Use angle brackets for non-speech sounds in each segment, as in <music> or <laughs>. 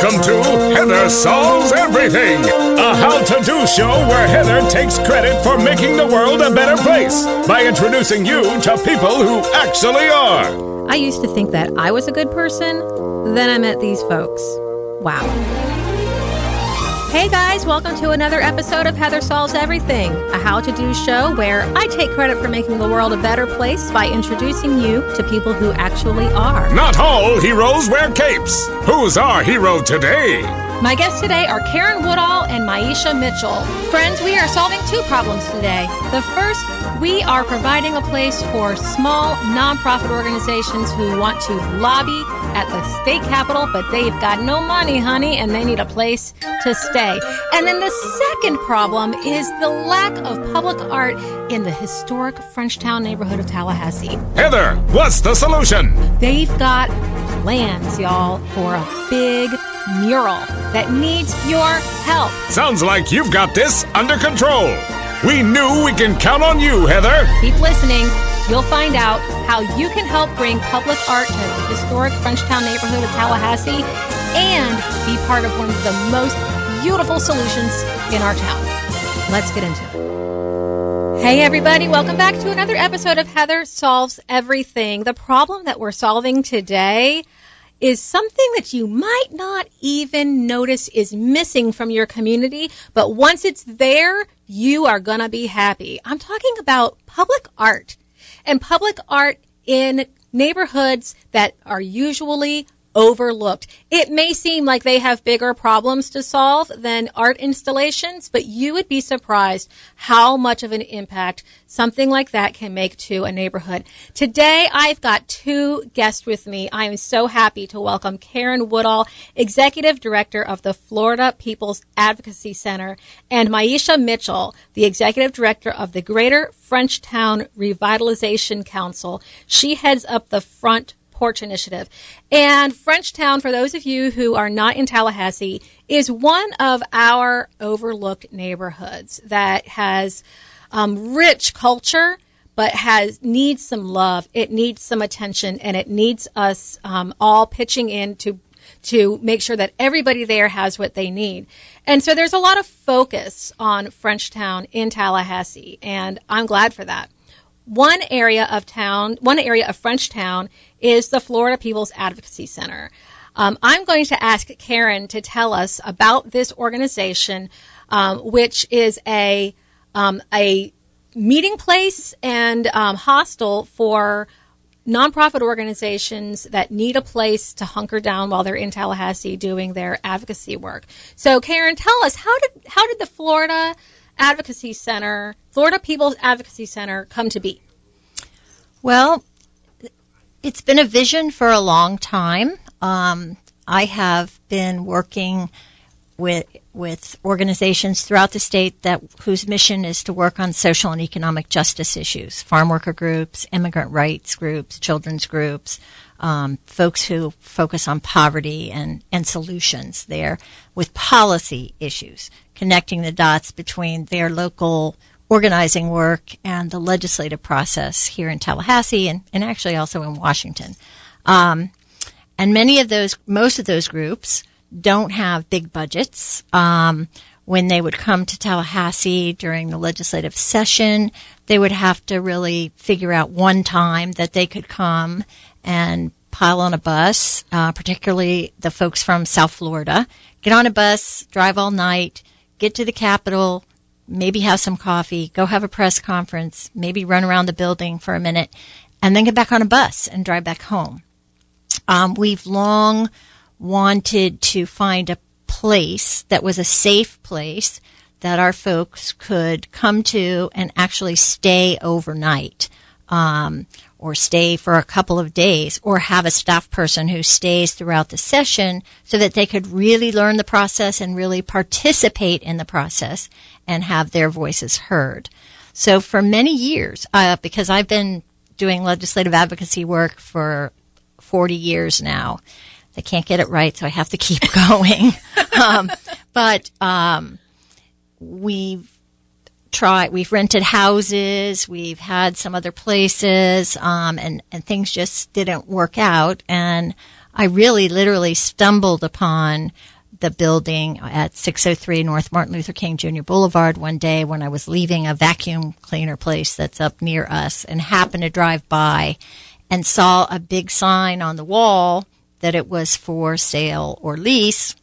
Welcome to Heather Solves Everything, a how to do show where Heather takes credit for making the world a better place by introducing you to people who actually are. I used to think that I was a good person. Then I met these folks. Wow. Hey guys, welcome to another episode of Heather Solves Everything, a how to do show where I take credit for making the world a better place by introducing you to people who actually are. Not all heroes wear capes. Who's our hero today? My guests today are Karen Woodall and Maisha Mitchell. Friends, we are solving two problems today. The first, we are providing a place for small nonprofit organizations who want to lobby at the state capitol, but they've got no money, honey, and they need a place to stay. And then the second problem is the lack of public art in the historic Frenchtown neighborhood of Tallahassee. Heather, what's the solution? They've got plans, y'all, for a big mural that needs your help. Sounds like you've got this under control. We knew we can count on you, Heather. Keep listening. You'll find out how you can help bring public art to the historic Frenchtown neighborhood of Tallahassee and be part of one of the most beautiful solutions in our town. Let's get into it. Hey, everybody, welcome back to another episode of Heather Solves Everything. The problem that we're solving today is something that you might not even notice is missing from your community, but once it's there, you are going to be happy. I'm talking about public art and public art in neighborhoods that are usually overlooked. It may seem like they have bigger problems to solve than art installations, but you would be surprised how much of an impact something like that can make to a neighborhood. Today, I've got two guests with me. I am so happy to welcome Karen Woodall, Executive Director of the Florida People's Advocacy Center, and Maisha Mitchell, the Executive Director of the Greater Frenchtown Revitalization Council. She heads up the Front Porch Initiative. And Frenchtown, for those of you who are not in Tallahassee, is one of our overlooked neighborhoods that has um, rich culture, but has needs some love. It needs some attention, and it needs us um, all pitching in to to make sure that everybody there has what they need. And so there's a lot of focus on Frenchtown in Tallahassee, and I'm glad for that. One area of town, one area of Frenchtown is the Florida People's Advocacy Center. Um, I'm going to ask Karen to tell us about this organization, um, which is a um, a meeting place and um, hostel for nonprofit organizations that need a place to hunker down while they're in Tallahassee doing their advocacy work. So, Karen, tell us how did how did the Florida Advocacy Center, Florida People's Advocacy Center, come to be? Well, it's been a vision for a long time. Um, I have been working with with organizations throughout the state that whose mission is to work on social and economic justice issues, farm worker groups, immigrant rights groups, children's groups, um, folks who focus on poverty and, and solutions there with policy issues, connecting the dots between their local organizing work and the legislative process here in Tallahassee and, and actually also in Washington. Um, and many of those, most of those groups don't have big budgets. Um, when they would come to Tallahassee during the legislative session, they would have to really figure out one time that they could come and pile on a bus, uh, particularly the folks from South Florida, get on a bus, drive all night, get to the Capitol, maybe have some coffee, go have a press conference, maybe run around the building for a minute, and then get back on a bus and drive back home. Um, we've long wanted to find a place that was a safe place that our folks could come to and actually stay overnight. Um, or stay for a couple of days or have a staff person who stays throughout the session so that they could really learn the process and really participate in the process and have their voices heard. So for many years, uh, because I've been doing legislative advocacy work for 40 years now, I can't get it right, so I have to keep <laughs> going. um, but um, we've tried. We've rented houses. We've had some other places, um, and and things just didn't work out. And I really, literally stumbled upon the building at 603 North Martin Luther King Jr. Boulevard one day when I was leaving a vacuum cleaner place that's up near us, and happened to drive by, and saw a big sign on the wall that it was for sale or lease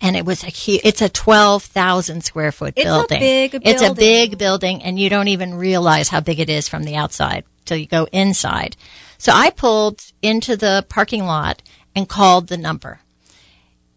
and it was a huge, it's a 12,000 square foot It's a building. It's a big building and you don't even realize how big it is from the outside till you go inside. So I pulled into the parking lot and called the number.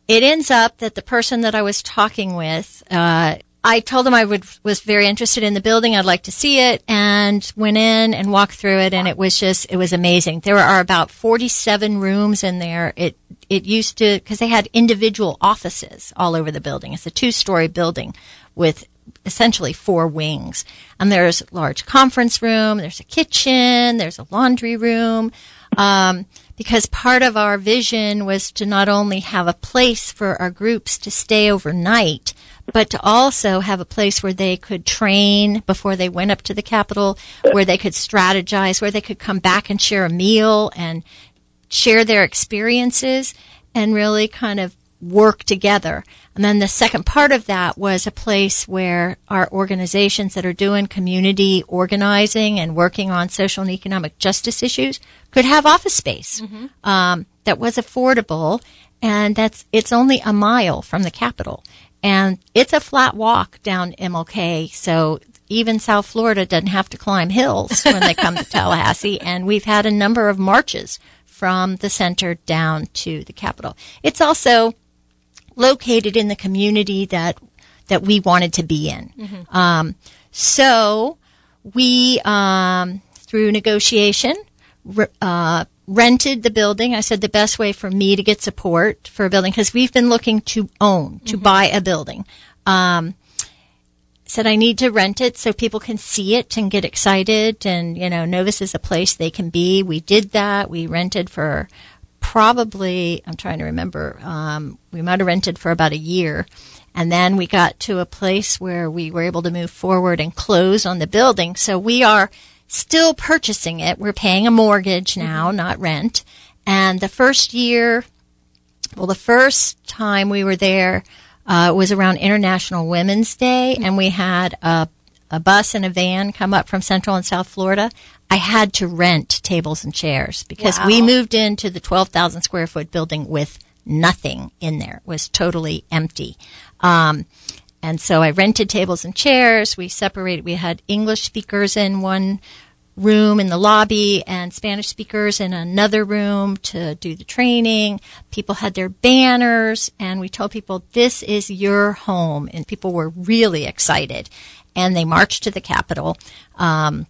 It ends up that the person that I was talking with, uh, I told them I would was very interested in the building. I'd like to see it, and went in and walked through it, and it was just it was amazing. There are about forty seven rooms in there. It it used to because they had individual offices all over the building. It's a two story building with essentially four wings, and there's a large conference room. There's a kitchen. There's a laundry room. Um, because part of our vision was to not only have a place for our groups to stay overnight, but to also have a place where they could train before they went up to the Capitol, where they could strategize, where they could come back and share a meal and share their experiences and really kind of work together. And then the second part of that was a place where our organizations that are doing community organizing and working on social and economic justice issues could have office space um, that was affordable. And that's it's only a mile from the Capitol, and it's a flat walk down MLK. So even South Florida doesn't have to climb hills when they come to <laughs> Tallahassee. And we've had a number of marches from the center down to the Capitol. It's also located in the community that that we wanted to be in. Um, so we, um, through negotiation, uh, rented the building. I said the best way for me to get support for a building because we've been looking to own, to buy a building. Um, said I need to rent it so people can see it and get excited and you know know this is a place they can be. We did that. We rented for probably I'm trying to remember. Um, we might have rented for about a year, and then we got to a place where we were able to move forward and close on the building. So we are still purchasing it. We're paying a mortgage now, not rent. And the first year, well, the first time we were there uh, was around International Women's Day, and we had a, a bus and a van come up from Central and South Florida. I had to rent tables and chairs because we moved into the 12,000 square foot building with nothing in there. It was totally empty. Um, and so I rented tables and chairs. We separated. We had English speakers in one room in the lobby and Spanish speakers in another room to do the training. People had their banners and we told people this is your home and people were really excited and they marched to the Capitol. Um,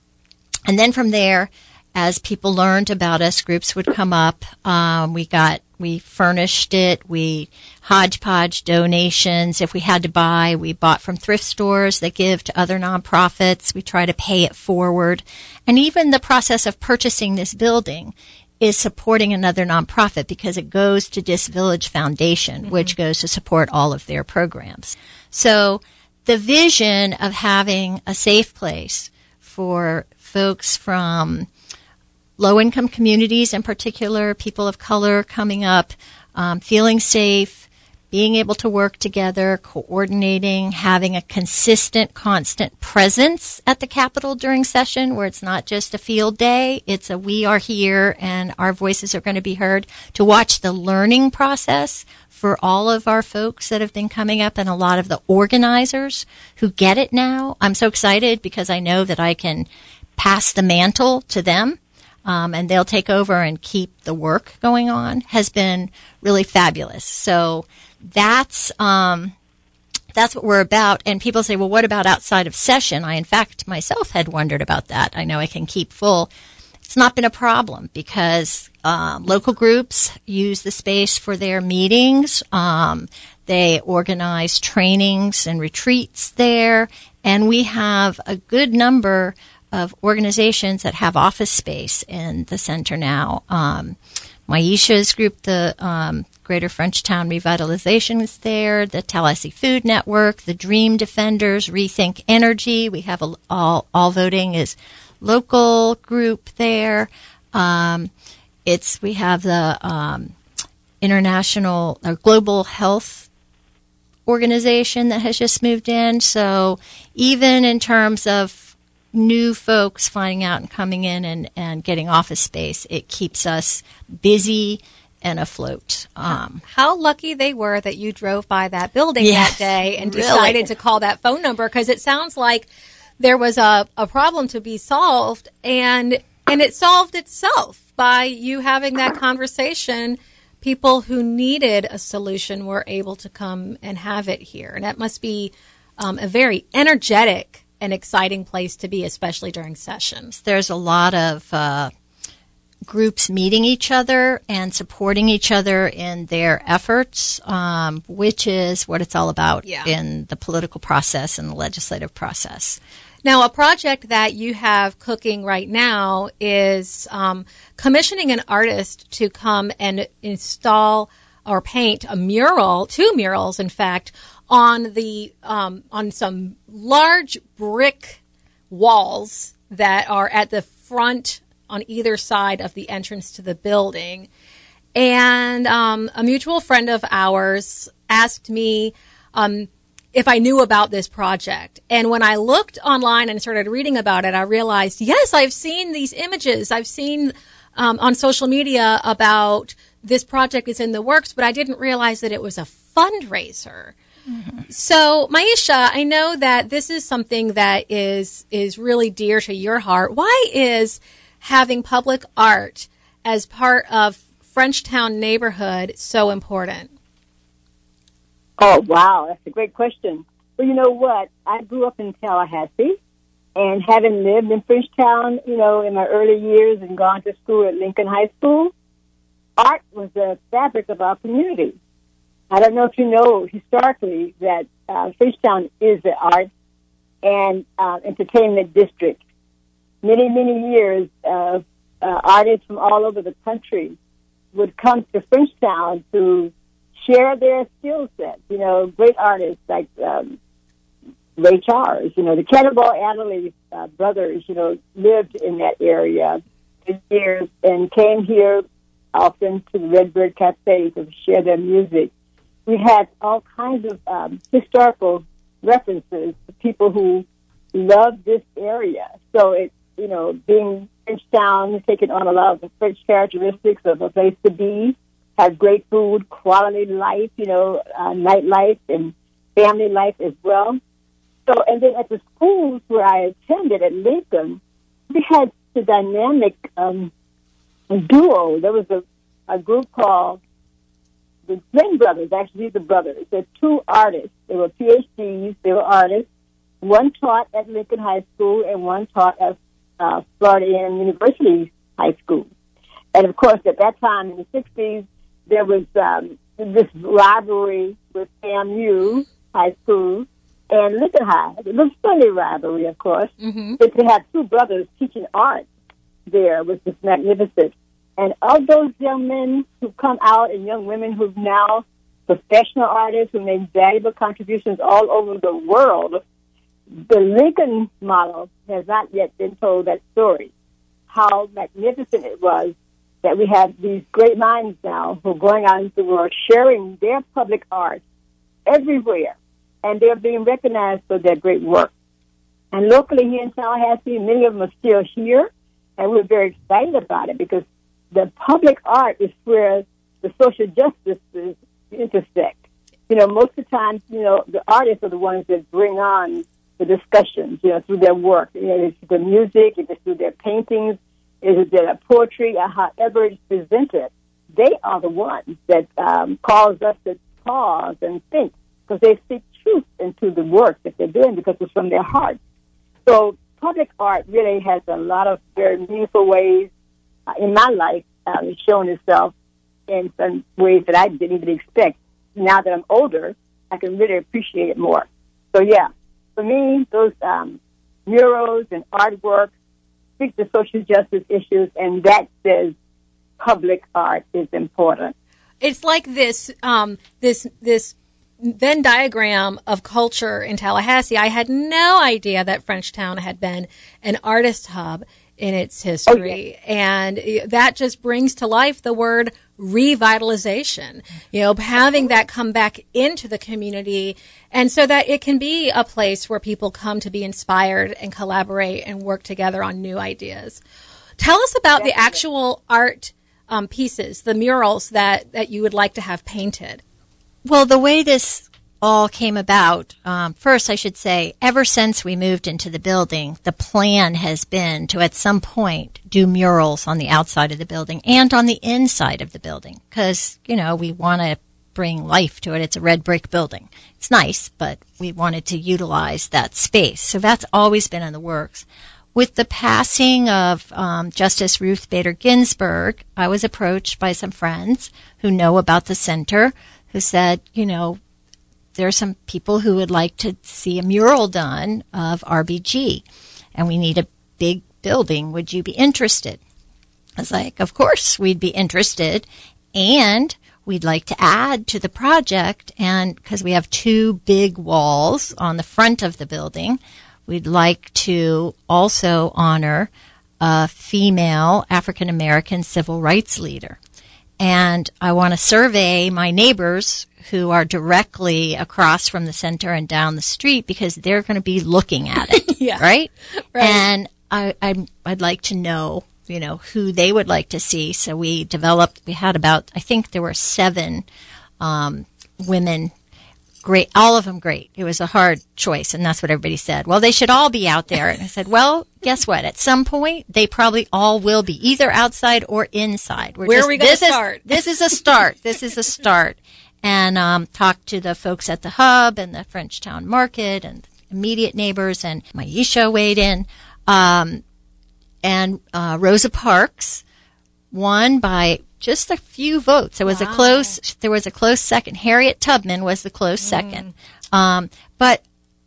and then from there, as people learned about us, groups would come up. Um, we got, we furnished it. We hodgepodge donations. If we had to buy, we bought from thrift stores that give to other nonprofits. We try to pay it forward. And even the process of purchasing this building is supporting another nonprofit because it goes to Dis Village Foundation, mm-hmm. which goes to support all of their programs. So the vision of having a safe place for folks from low income communities in particular, people of color coming up, um, feeling safe, being able to work together, coordinating, having a consistent, constant presence at the Capitol during session where it's not just a field day, it's a we are here and our voices are going to be heard, to watch the learning process for all of our folks that have been coming up and a lot of the organizers who get it now. I'm so excited because I know that I can pass the mantle to them um, and they'll take over and keep the work going on has been really fabulous. So that's um, that's what we're about. And people say, well, what about outside of session? I, in fact, myself had wondered about that. I know I can keep full. It's not been a problem because um, local groups use the space for their meetings. Um, they organize trainings and retreats there, and we have a good number of organizations that have office space in the center now. Um, Maisha's group, the um, Greater Frenchtown Revitalization is there, the Tallahassee Food Network, the Dream Defenders, Rethink Energy. We have a, all all voting is local group there. Um, it's we have the um, international or global health organization that has just moved in. So even in terms of new folks finding out and coming in and, and getting office space, it keeps us busy and afloat. Um, How lucky they were that you drove by that building yes, that day and decided really. to call that phone number because it sounds like there was a, a problem to be solved and and it solved itself by you having that conversation people who needed a solution were able to come and have it here and that must be um, a very energetic and exciting place to be especially during sessions there's a lot of uh, groups meeting each other and supporting each other in their efforts, um, which is what it's all about yeah. in the political process and the legislative process. Now, a project that you have cooking right now is um, commissioning an artist to come and install or paint a mural, two murals, in fact, on the um, on some large brick walls that are at the front on either side of the entrance to the building. And um, a mutual friend of ours asked me um, if I knew about this project. And when I looked online and started reading about it, I realized, yes, I've seen these images. I've seen um, on social media about this project is in the works, but I didn't realize that it was a fundraiser. So, Maisha, I know that this is something that is is really dear to your heart. Why is having public art as part of Frenchtown neighborhood so important? Oh, wow. That's a great question. Well, you know what? I grew up in Tallahassee, and having lived in Frenchtown, you know, in my early years and gone to school at Lincoln High School, art was the fabric of our community. I don't know if you know historically that uh, Frenchtown is the art and uh, entertainment district many, many years, uh, artists from all over the country would come to Frenchtown to share their skill set. You know, great artists like um, Ray Charles, you know, the Cannonball Adderley uh, brothers, you know, lived in that area for years and came here often to the Redbird Cafe to share their music. We had all kinds of um, historical references to people who loved this area. So it you know, being Frenchtown, taking on a lot of the French characteristics of a place to be, have great food, quality life, you know, uh, nightlife and family life as well. So, and then at the schools where I attended at Lincoln, we had the dynamic um, duo. There was a, a group called the Twin Brothers, actually the brothers. They're two artists. They were PhDs. They were artists. One taught at Lincoln High School and one taught at uh, Florida A&M University High School. And of course, at that time in the 60s, there was um, this rivalry with FAMU High School and Lincoln High. It was a funny rivalry, of course. Mm-hmm. But to have two brothers teaching art there was just magnificent. And of those young men who've come out and young women who've now professional artists who make valuable contributions all over the world, the Lincoln model has not yet been told that story. How magnificent it was that we have these great minds now who are going out into the world sharing their public art everywhere, and they're being recognized for their great work. And locally here in Tallahassee, many of them are still here, and we're very excited about it because the public art is where the social justices intersect. You know, most of the time, you know, the artists are the ones that bring on the discussions, you know, through their work. You know, it's the music, it's through their paintings, is their poetry, or however it's presented. They are the ones that um, cause us to pause and think because they speak truth into the work that they're doing because it's from their heart. So public art really has a lot of very meaningful ways uh, in my life um, shown itself in some ways that I didn't even expect. Now that I'm older, I can really appreciate it more. So yeah, for me, those um, murals and artwork speak to social justice issues, and that says public art is important. it's like this um, this this Venn diagram of culture in Tallahassee. I had no idea that Frenchtown had been an artist hub in its history, Oh, and that just brings to life the word revitalization. You know, having that come back into the community, and so that it can be a place where people come to be inspired and collaborate and work together on new ideas. Tell us about the actual art um, pieces, the murals that, that you would like to have painted. Well, the way this all came about, um, first I should say, ever since we moved into the building, the plan has been to at some point do murals on the outside of the building and on the inside of the building because, you know, we want to bring life to it. It's a red brick building. It's nice, but we wanted to utilize that space. So that's always been in the works. With the passing of um, Justice Ruth Bader Ginsburg, I was approached by some friends who know about the center who said, you know, there are some people who would like to see a mural done of RBG, and we need a big building. Would you be interested? I was like, of course, we'd be interested. And we'd like to add to the project, and because we have two big walls on the front of the building, we'd like to also honor a female African American civil rights leader. And I want to survey my neighbors who are directly across from the center and down the street because they're going to be looking at it, <laughs> Yeah. right? Right. And I, I, I'd like to know, you know, who they would like to see. So we developed. We had about, I think there were seven um, women. Great, all of them great. It was a hard choice, and that's what everybody said. Well, they should all be out there. And I said, well, guess what? At some point, they probably all will be either outside or inside. We're Where are we this is- start? this is a start. this is a start. And um, talked to the folks at the hub and the Frenchtown Market and immediate neighbors, and Maisha weighed in. Um, and uh, Rosa Parks won by just a few votes. There was a close. There was a close second. Harriet Tubman was the close second. Um, but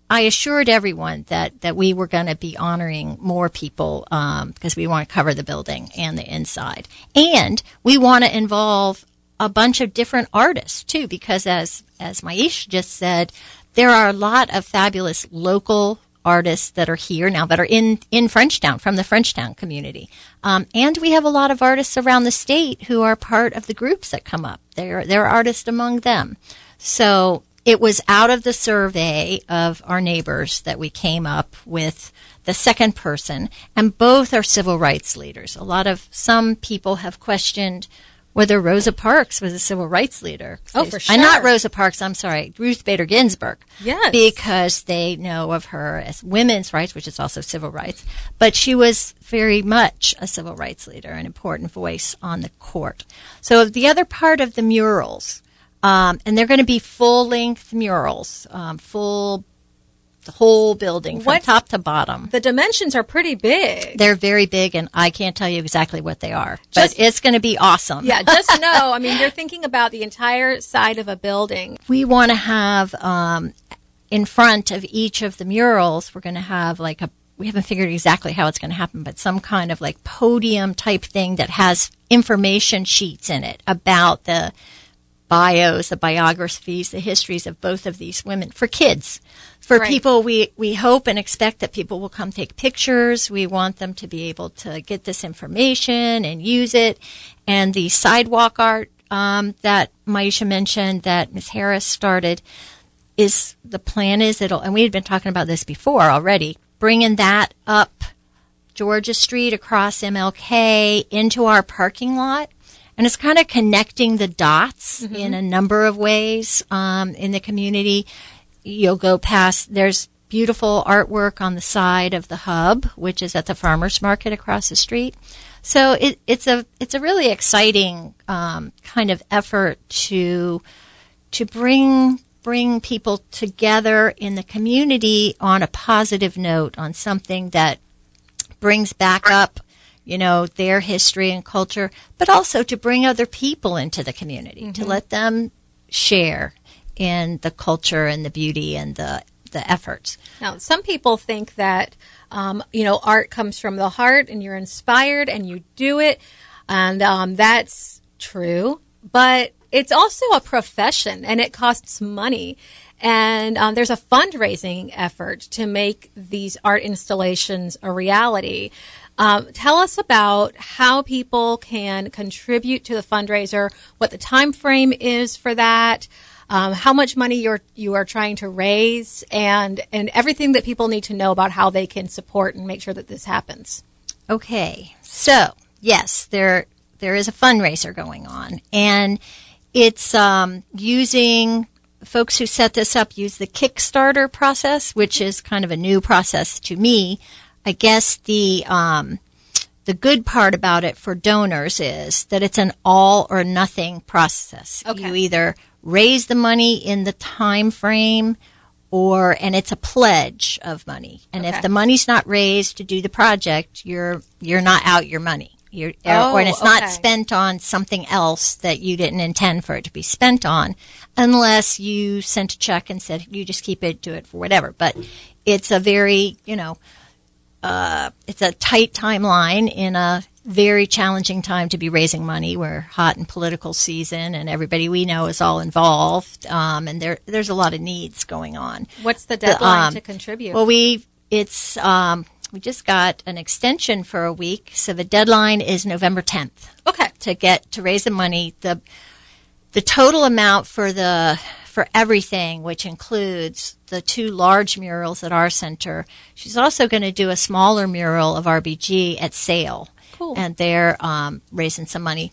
I assured everyone that that we were going to be honoring more people um, because we want to cover the building and the inside, and we want to involve a bunch of different artists too. Because as as Maish just said, there are a lot of fabulous local artists that are here now that are in in Frenchtown from the Frenchtown community, um, and we have a lot of artists around the state who are part of the groups that come up. There there are artists among them, so it was out of the survey of our neighbors that we came up with the second person, and both are civil rights leaders. A lot of some people have questioned whether Rosa Parks was a civil rights leader. Oh, for sure. And not. Rosa Parks, I'm sorry, Ruth Bader Ginsburg. Yes. Because they know of her as women's rights, which is also civil rights. But she was very much a civil rights leader, an important voice on the court. So the other part of the murals, um, and they're going to be full length murals, um, full, the whole building from What- top to bottom. The dimensions are pretty big. They're very big, and I can't tell you exactly what they are, Just- but it's going to be awesome. yeah, just <laughs> know, I mean, you're thinking about the entire side of a building. we want to have um, in front of each of the murals we're going to have like a we haven't figured exactly how it's going to happen but some kind of like podium type thing that has information sheets in it about the bios the biographies the histories of both of these women for kids for Right. people we we hope and expect that people will come take pictures we want them to be able to get this information and use it and the sidewalk art um, that Maisha mentioned that Ms. Harris started is the plan is it'll and we had been talking about this before already bringing that up Georgia Street across MLK into our parking lot and it's kind of connecting the dots in a number of ways um, in the community you'll go past there's beautiful artwork on the side of the hub which is at the farmers market across the street. So it, it's a it's a really exciting um, kind of effort to to bring bring people together in the community on a positive note on something that brings back up you know their history and culture but also to bring other people into the community to let them share in the culture and the beauty and the the efforts Now, some people think that, um, you know, art comes from the heart and you're inspired and you do it. And um, that's true. But it's also a profession and it costs money. And um, there's a fundraising effort to make these art installations a reality. Um, tell us about how people can contribute to the fundraiser, what the time frame is for that, um, how much money you're you are trying to raise, and and everything that people need to know about how they can support and make sure that this happens. Okay, so yes, there there is a fundraiser going on, and it's um, using folks who set this up use the Kickstarter process, which is kind of a new process to me. I guess the um, the good part about it for donors is that it's an all or nothing process. Okay. You either raise the money in the time frame or and it's a pledge of money. And Okay. if the money's not raised to do the project, you're you're not out your money. You're, Oh, or and it's okay. not spent on something else that you didn't intend for it to be spent on, unless you sent a check and said you just keep it, do it for whatever. But it's a very you know uh, it's a tight timeline in a very challenging time to be raising money. We're hot in political season, and everybody we know is all involved. Um, and there, there's a lot of needs going on. What's the deadline um, to contribute? Well, we it's um, we just got an extension for a week, so the deadline is November 10th okay. to get to raise the money. the The total amount for the for everything, which includes the two large murals at our center, she's also going to do a smaller mural of RBG at SAIL, Cool. and they're um, raising some money,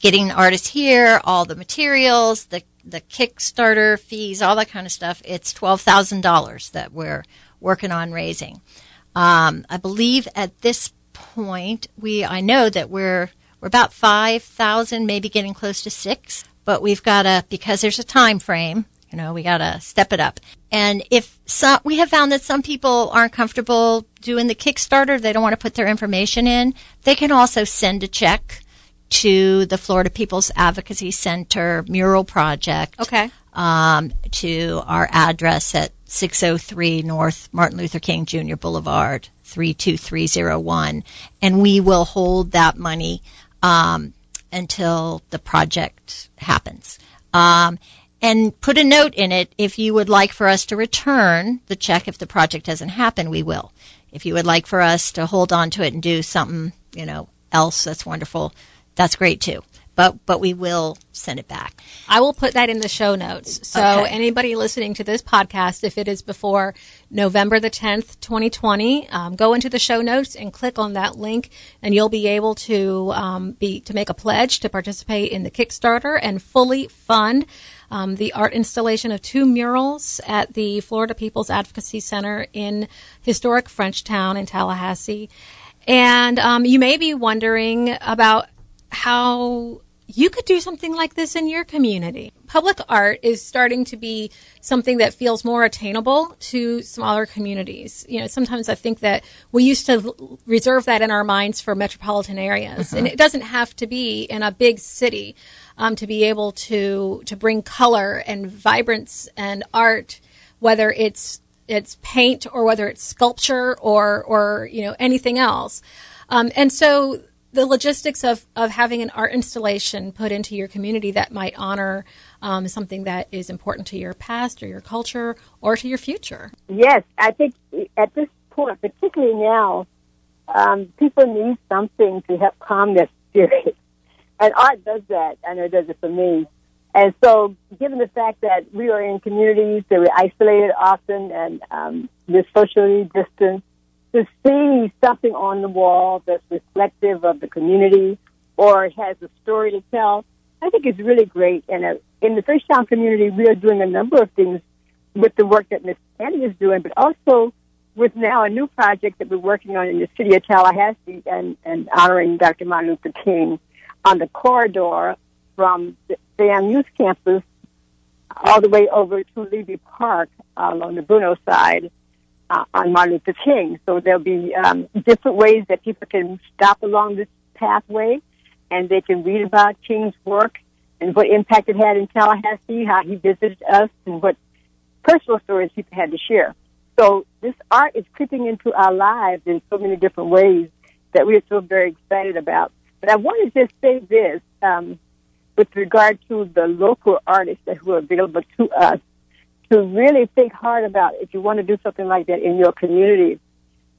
getting the artist here, all the materials, the the Kickstarter fees, all that kind of stuff. It's twelve thousand dollars that we're working on raising. Um, I believe at this point we I know that we're we're about five thousand, maybe getting close to six. But we've got to because there's a time frame. You know, we got to step it up. And if some, we have found that some people aren't comfortable doing the Kickstarter, they don't want to put their information in. They can also send a check to the Florida People's Advocacy Center Mural Project Okay. um, to our address at 603 North Martin Luther King Jr. Boulevard, 32301. And we will hold that money um, until the project happens. Um, and put a note in it if you would like for us to return the check if the project doesn't happen, we will. If you would like for us to hold on to it and do something, you know, else that's wonderful, that's great too. But but we will send it back. I will put that in the show notes. So Okay. anybody listening to this podcast, if it is before November the 10th, 2020, um, go into the show notes and click on that link and you'll be able to, um, be, to make a pledge to participate in the Kickstarter and fully fund, um, the art installation of two murals at the Florida People's Advocacy Center in historic Frenchtown in Tallahassee. And, um, you may be wondering about how you could do something like this in your community. Public art is starting to be something that feels more attainable to smaller communities. You know, sometimes I think that we used to reserve that in our minds for metropolitan areas, and it doesn't have to be in a big city um, to be able to to bring color and vibrance and art, whether it's it's paint or whether it's sculpture or or you know anything else. Um, and so the logistics of, of having an art installation put into your community that might honor um, something that is important to your past or your culture or to your future. Yes, I think at this point, particularly now, um, people need something to help calm their <laughs> spirit. And art does that. I know it does it for me. And so, given the fact that we are in communities that we're isolated often and um, we're socially distanced, to see something on the wall that's reflective of the community or has a story to tell, I think is really great. And uh, in the Frenchtown community, we are doing a number of things with the work that Miss Sandy is doing, but also with now a new project that we're working on in the city of Tallahassee and, and honoring Dr. Martin Luther King on the corridor from the FAMU Campus all the way over to Levy Park uh, along the Bruno side uh, on Martin Luther King. So there'll be um, different ways that people can stop along this pathway and they can read about King's work and what impact it had in Tallahassee, how he visited us, and what personal stories people had to share. So this art is creeping into our lives in so many different ways that we are so very excited about. But I want to just say this. Um, with regard to the local artists that who are available to us to really think hard about if you want to do something like that in your community.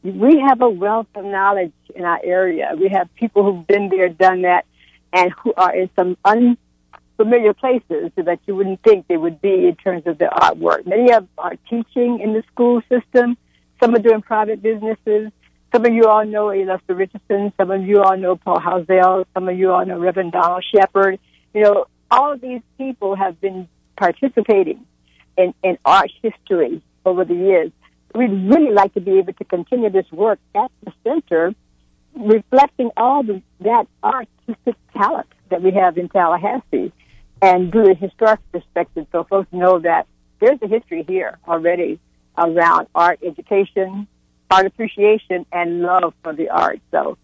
We have a wealth of knowledge in our area. We have people who've been there, done that, and who are in some unfamiliar places that you wouldn't think they would be in terms of their artwork. Many of are teaching in the school system. Some are doing private businesses. Some of you all know Lester Richardson. Some of you all know Paul Housel. Some of you all know Reverend Donald Shepard. You know, all of these people have been participating in, in art history over the years. We'd really like to be able to continue this work at the center, reflecting all the, that artistic talent that we have in Tallahassee and do a historic perspective so folks know that there's a history here already around art education, art appreciation, and love for the arts. So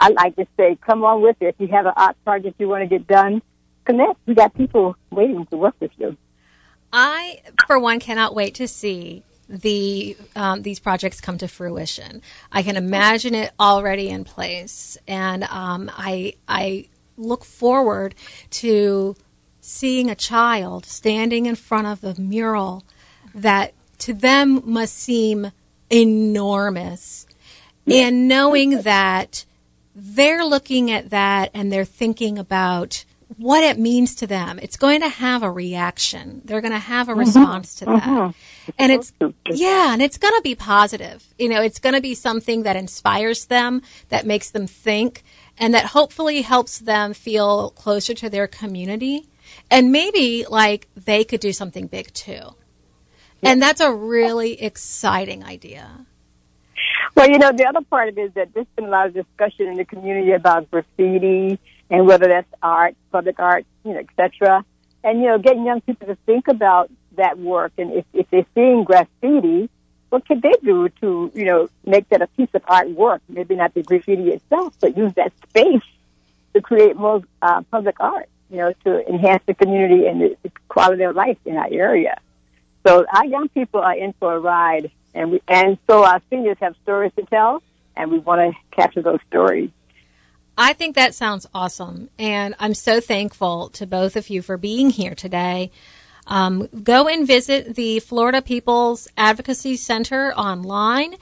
I like to say, come on with it. If you have an art project you want to get done, connect. We got people waiting to work with you. I, for one, cannot wait to see the um, these projects come to fruition. I can imagine it already in place, and um, I I look forward to seeing a child standing in front of the mural that to them must seem enormous, and knowing that they're looking at that and they're thinking about what it means to them. It's going to have a reaction. They're going to have a mm-hmm. response to that. Mm-hmm. And it's, yeah, and it's going to be positive. You know, it's going to be something that inspires them, that makes them think, and that hopefully helps them feel closer to their community. And maybe like they could do something big too. And that's a really exciting idea. Well, you know, the other part of it is that there's been a lot of discussion in the community about graffiti and whether that's art, public art, you know, etc. And you know, getting young people to think about that work, and if, if they're seeing graffiti, what could they do to you know make that a piece of artwork? Maybe not the graffiti itself, but use that space to create more uh, public art. You know, to enhance the community and the quality of life in our area. So our young people are in for a ride, and we and so our seniors have stories to tell, and we want to capture those stories. I think that sounds awesome. And I'm so thankful to both of you for being here today. Um, go and visit the Florida People's Advocacy Center online.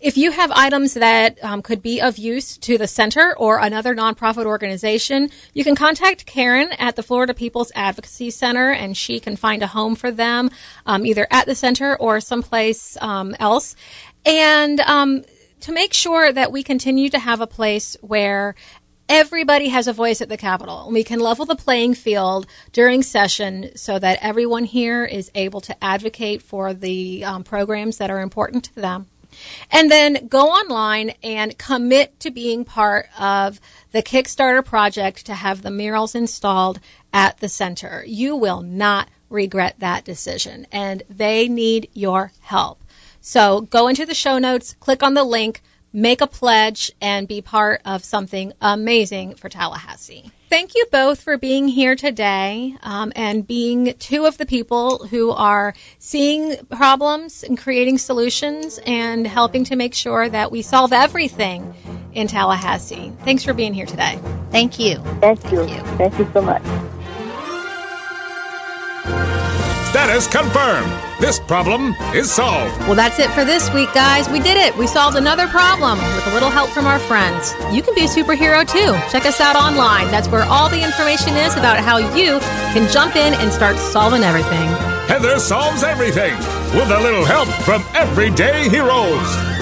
If you have items that um, could be of use to the center or another nonprofit organization, you can contact Karen at the Florida People's Advocacy Center and she can find a home for them um, either at the center or someplace um, else. And um, to make sure that we continue to have a place where everybody has a voice at the Capitol. We can level the playing field during session so that everyone here is able to advocate for the um, programs that are important to them. And then go online and commit to being part of the Kickstarter project to have the murals installed at the center. You will not regret that decision, and they need your help. So go into the show notes, click on the link, make a pledge and be part of something amazing for Tallahassee. Thank you both for being here today um, and being two of the people who are seeing problems and creating solutions and helping to make sure that we solve everything in Tallahassee. Thanks for being here today. Thank you. Thank you. Thank you, Thank you so much. Status confirmed. This problem is solved. Well, that's it for this week, guys. We did it. We solved another problem with a little help from our friends. You can be a superhero too. Check us out online. That's where all the information is about how you can jump in and start solving everything. Heather solves everything with a little help from everyday heroes.